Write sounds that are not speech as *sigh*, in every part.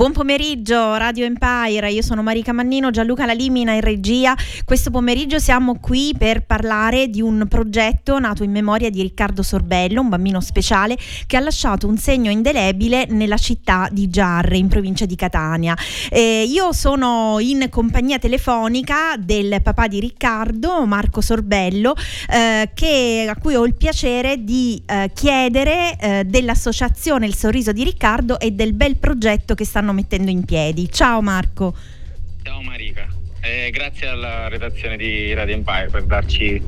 Buon pomeriggio Radio Empire, io sono Marica Mannino, Gianluca Lalimina in regia. Questo pomeriggio siamo qui per parlare di un progetto nato in memoria di Riccardo Sorbello, un bambino speciale che ha lasciato un segno indelebile nella città di Giarre, in provincia di Catania. Eh, io sono in compagnia telefonica del papà di Riccardo, Marco Sorbello, eh, che, a cui ho il piacere di eh, chiedere eh, dell'associazione Il Sorriso di Riccardo e del bel progetto che stanno stanno mettendo in piedi. Ciao Marco. Ciao Marica, eh, grazie alla redazione di Radio Empire per darci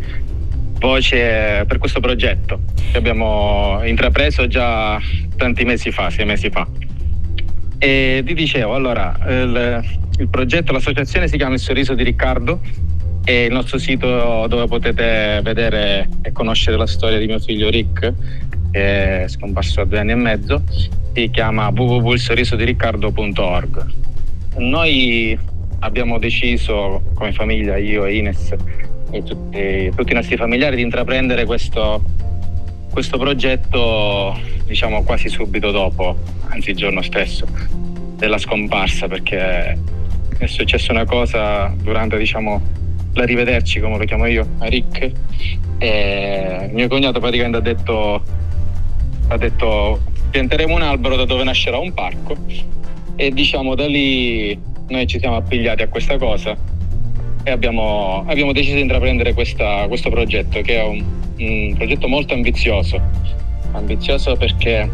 voce per questo progetto che abbiamo intrapreso già tanti mesi fa, sei mesi fa. E vi dicevo, allora, il, il progetto, l'associazione si chiama Il Sorriso di Riccardo e il nostro sito dove potete vedere e conoscere la storia di mio figlio Rick, che è scomparso a due anni e mezzo, si chiama www.ilsorrisodiriccardo.org. Noi abbiamo deciso come famiglia, io e Ines e tutti, tutti i nostri familiari, di intraprendere questo, questo progetto diciamo quasi subito dopo, anzi il giorno stesso della scomparsa perché è successa una cosa durante diciamo la rivederci come lo chiamo io a Rick e mio cognato praticamente ha detto ha detto pianteremo un albero da dove nascerà un parco. E diciamo da lì noi ci siamo appigliati a questa cosa e abbiamo, abbiamo deciso di intraprendere questa, questo progetto che è un, un, progetto molto ambizioso. Ambizioso perché,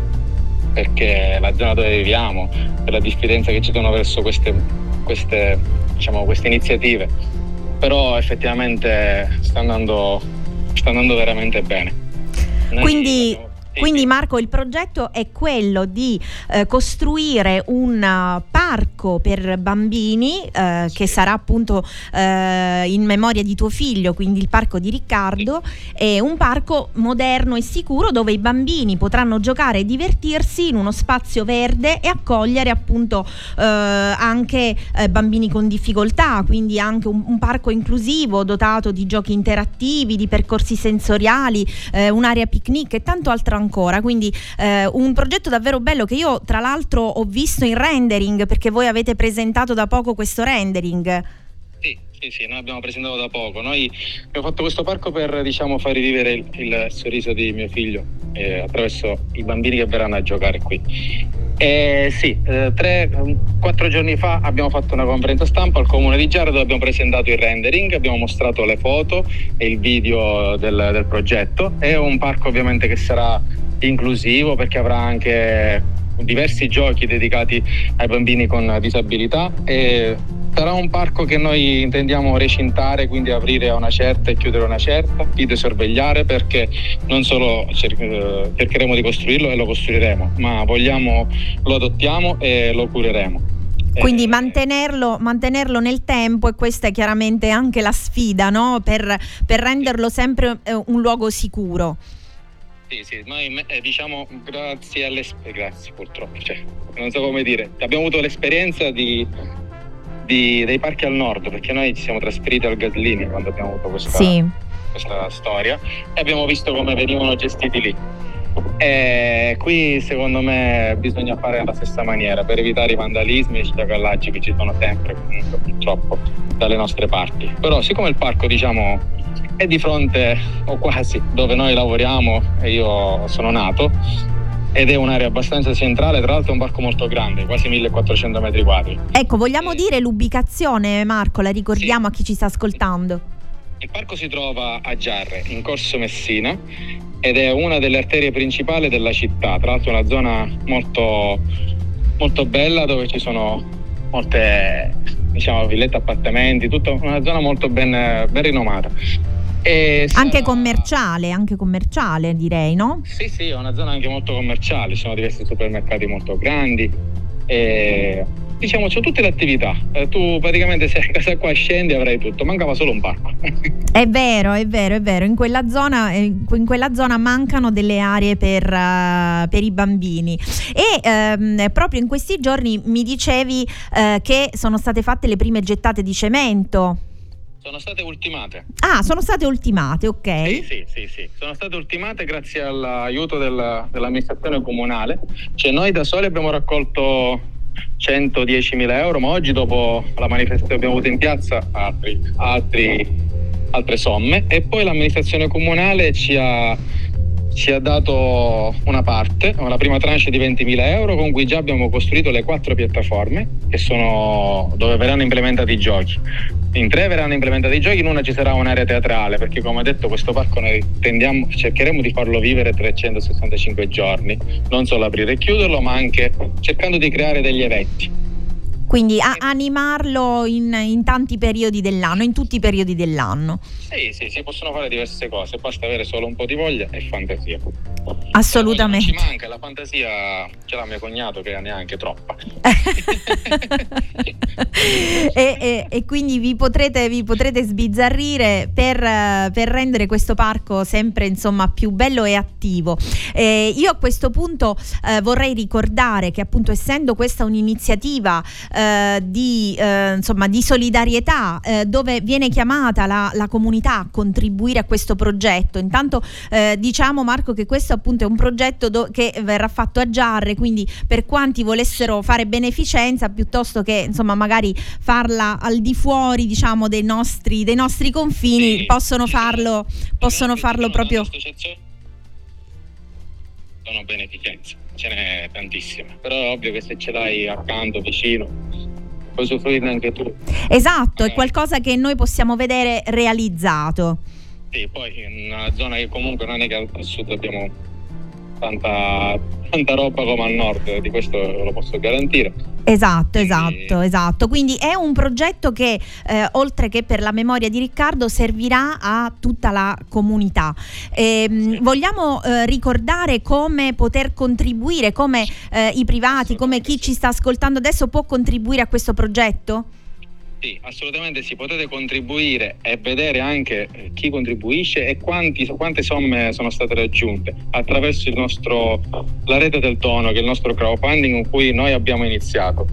perché la zona dove viviamo per la diffidenza che ci sono verso queste, queste, diciamo, queste iniziative però effettivamente sta andando, sta andando veramente bene. Noi Quindi quindi Marco, il progetto è quello di eh, costruire un uh, parco per bambini eh, che sarà appunto eh, in memoria di tuo figlio, quindi il parco di Riccardo, è un parco moderno e sicuro dove i bambini potranno giocare e divertirsi in uno spazio verde e accogliere appunto eh, anche eh, bambini con difficoltà, quindi anche un, un, parco inclusivo dotato di giochi interattivi, di percorsi sensoriali, eh, un'area picnic e tanto altro ancora ancora, quindi eh, un progetto davvero bello che io tra l'altro ho visto in rendering perché voi avete presentato da poco questo rendering. Sì, sì, sì, noi abbiamo presentato da poco. Noi abbiamo fatto questo parco per diciamo, far rivivere il, il sorriso di mio figlio eh, attraverso i bambini che verranno a giocare qui. Eh, sì, eh, tre, quattro giorni fa abbiamo fatto una conferenza stampa al comune di Giara dove abbiamo presentato il rendering, abbiamo mostrato le foto e il video del, del progetto. È un parco ovviamente che sarà inclusivo perché avrà anche diversi giochi dedicati ai bambini con disabilità e sarà un parco che noi intendiamo recintare, quindi aprire a una certa e chiudere a una certa, videosorvegliare perché non solo cer- cercheremo di costruirlo e lo costruiremo, ma vogliamo, lo adottiamo e lo cureremo. Quindi mantenerlo, mantenerlo, nel tempo e questa è chiaramente anche la sfida no? per, per renderlo sempre eh, un luogo sicuro. Sì, sì, noi eh, diciamo grazie alle... grazie purtroppo, cioè, non so come dire, abbiamo avuto l'esperienza di, di, dei parchi al nord, perché noi ci siamo trasferiti al Gaslini quando abbiamo avuto questa, sì. questa storia e abbiamo visto come venivano gestiti lì. E qui secondo me bisogna fare alla stessa maniera per evitare i vandalismi e i sciacallaggi che ci sono sempre comunque purtroppo dalle nostre parti. Però siccome il parco diciamo è di fronte, o quasi, dove noi lavoriamo e io sono nato ed è un'area abbastanza centrale, tra l'altro è un parco molto grande, quasi 1400 metri quadri. Ecco, vogliamo dire l'ubicazione, Marco, la ricordiamo sì. a chi ci sta ascoltando. Il parco si trova a Giarre, in Corso Messina, ed è una delle arterie principali della città, tra l'altro è una zona molto, molto bella dove ci sono molte diciamo, villette, appartamenti, tutta una zona molto ben, ben rinomata. E anche commerciale, anche commerciale direi, no? Sì, sì, è una zona anche molto commerciale, ci sono diversi supermercati molto grandi. E, diciamo, c'è tutte le attività. Eh, tu praticamente se a casa qua scendi avrai tutto, mancava solo un parco. *laughs* è vero, è vero, è vero. In quella zona, eh, in quella zona mancano delle aree per, uh, per i bambini. E ehm, proprio in questi giorni mi dicevi uh, che sono state fatte le prime gettate di cemento. Sono state ultimate. Ah, sono state ultimate, ok. Sì, sì, sì, sì. sono state ultimate grazie all'aiuto del, dell'amministrazione comunale. Cioè noi da soli abbiamo raccolto 110.000 euro, ma oggi dopo la manifestazione che abbiamo avuto in piazza altri, altri, altre somme e poi l'amministrazione comunale ci ha ci ha dato una parte, la prima tranche di 20.000 euro con cui già abbiamo costruito le quattro piattaforme sono dove verranno implementati i giochi. In tre verranno implementati i giochi, in una ci sarà un'area teatrale perché come detto questo parco noi tendiamo, cercheremo di farlo vivere 365 giorni, non solo aprire e chiuderlo ma anche cercando di creare degli eventi quindi a animarlo in, in, tanti periodi dell'anno, in tutti i periodi dell'anno. Sì, sì, si possono fare diverse cose, basta avere solo un po' di voglia e fantasia. Assolutamente. Non ci manca, la fantasia ce l'ha mio cognato che neanche troppa. *laughs* e, e, e, quindi vi potrete, vi potrete sbizzarrire per, per, rendere questo parco sempre insomma, più bello e attivo. Eh, io a questo punto eh, vorrei ricordare che appunto essendo questa un'iniziativa eh, di, eh, insomma, di, solidarietà eh, dove viene chiamata la, la, comunità a contribuire a questo progetto. Intanto eh, diciamo Marco che questo appunto è un progetto do- che verrà fatto a Giarre, quindi per quanti volessero fare beneficenza piuttosto che insomma magari farla al di fuori diciamo dei nostri, dei nostri confini, sì, possono farlo, possono farlo proprio sono beneficenza, ce n'è tantissima, però è ovvio che se ce l'hai accanto, vicino, puoi soffrirne anche tu. Esatto, eh. è qualcosa che noi possiamo vedere realizzato. Sì, poi in una zona che comunque non è che al sud abbiamo tanta, tanta roba come al nord, di questo lo posso garantire. Esatto, esatto, esatto. Quindi è un progetto che eh, oltre che per la memoria di Riccardo servirà a tutta la comunità. E, ehm, sì. Vogliamo eh, ricordare come poter contribuire, come eh, i privati, come chi ci sta ascoltando adesso può contribuire a questo progetto? Sì, assolutamente sì, potete contribuire e vedere anche eh, chi contribuisce e quanti, quante somme sono state raggiunte attraverso nostro, la rete del dono, che è il nostro crowdfunding con cui noi abbiamo iniziato.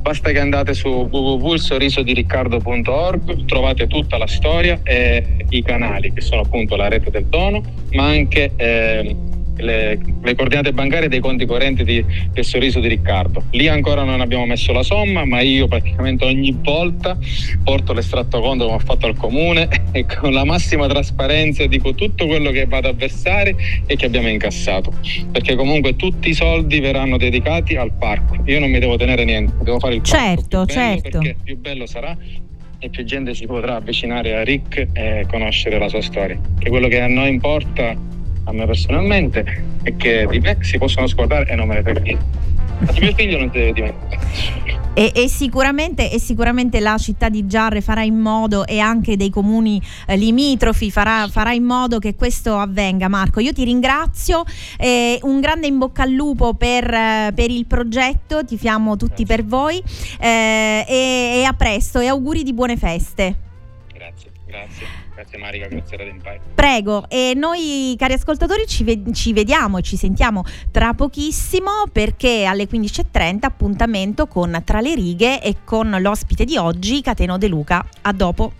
Basta che andate su www.sorrisodiriccardo.org, trovate tutta la storia e i canali che sono appunto la rete del dono, ma anche eh, le, le, coordinate bancarie dei conti correnti di, del sorriso di Riccardo. Lì ancora non abbiamo messo la somma, ma io praticamente ogni volta porto l'estratto conto come ho fatto al comune *laughs* e con la massima trasparenza dico tutto quello che vado a versare e che abbiamo incassato. Perché comunque tutti i soldi verranno dedicati al parco. Io non mi devo tenere niente, devo fare il certo, certo. Perché più bello sarà e più gente si potrà avvicinare a Rick e conoscere la sua storia. Che quello che a noi importa a me personalmente è che di me si possono scordare e non me ne frega niente. Di mio figlio non deve dimenticare. E, e, sicuramente, e, sicuramente, la città di Giarre farà in modo e anche dei comuni eh, limitrofi farà, farà, in modo che questo avvenga Marco io ti ringrazio eh, un grande in bocca al lupo per, eh, per il progetto tifiamo tutti Grazie. per voi eh, e, e a presto e auguri di buone feste Grazie, grazie. Grazie Marica, grazie Radio Empire. Prego, e noi cari ascoltatori ci, ve- ci vediamo e ci sentiamo tra pochissimo perché alle 15.30 appuntamento con Tra le righe e con l'ospite di oggi, Cateno De Luca. A dopo.